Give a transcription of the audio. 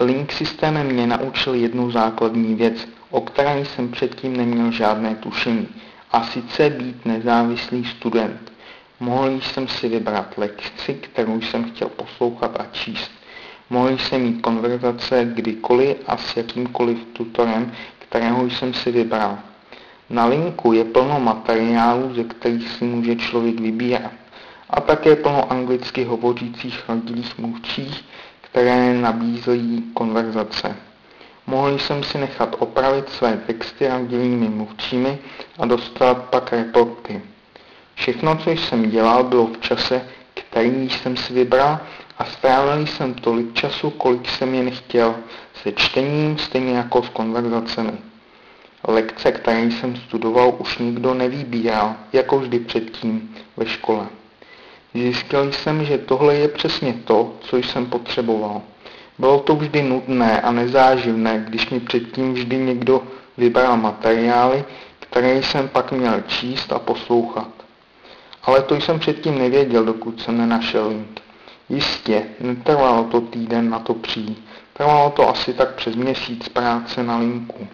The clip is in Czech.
Link systémem mě naučil jednu základní věc, o které jsem předtím neměl žádné tušení, a sice být nezávislý student. Mohl jsem si vybrat lekci, kterou jsem chtěl poslouchat a číst. Mohl jsem mít konverzace kdykoliv a s jakýmkoliv tutorem, kterého jsem si vybral. Na linku je plno materiálů, ze kterých si může člověk vybírat. A také plno anglicky hovořících rodilých mluvčích, které nabízejí konverzace. Mohl jsem si nechat opravit své texty rodilými mluvčími a dostat pak reporty. Všechno, co jsem dělal, bylo v čase, který jsem si vybral a strávil jsem tolik času, kolik jsem jen chtěl, se čtením stejně jako s konverzacemi. Lekce, které jsem studoval, už nikdo nevybíral, jako vždy předtím ve škole. Zjistil jsem, že tohle je přesně to, co jsem potřeboval. Bylo to vždy nudné a nezáživné, když mi předtím vždy někdo vybral materiály, které jsem pak měl číst a poslouchat. Ale to jsem předtím nevěděl, dokud jsem nenašel link. Jistě, netrvalo to týden na to přijít. Trvalo to asi tak přes měsíc práce na linku.